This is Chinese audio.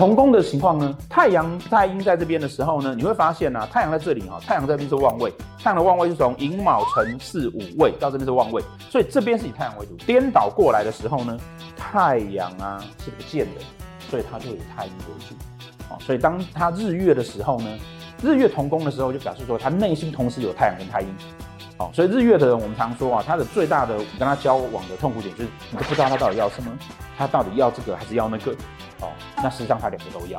同宫的情况呢，太阳太阴在这边的时候呢，你会发现呢、啊，太阳在这里哈，太阳这边是旺位，太阳的旺位是从寅卯辰巳午未到这边是旺位，所以这边是以太阳为主。颠倒过来的时候呢，太阳啊是不见的，所以它就以太阴为主。哦，所以当它日月的时候呢，日月同宫的时候，就表示说他内心同时有太阳跟太阴。哦，所以日月的人，我们常说啊，他的最大的跟他交往的痛苦点就是，你都不知道他到底要什么，他到底要这个还是要那个。哦，那实际上他两个都要。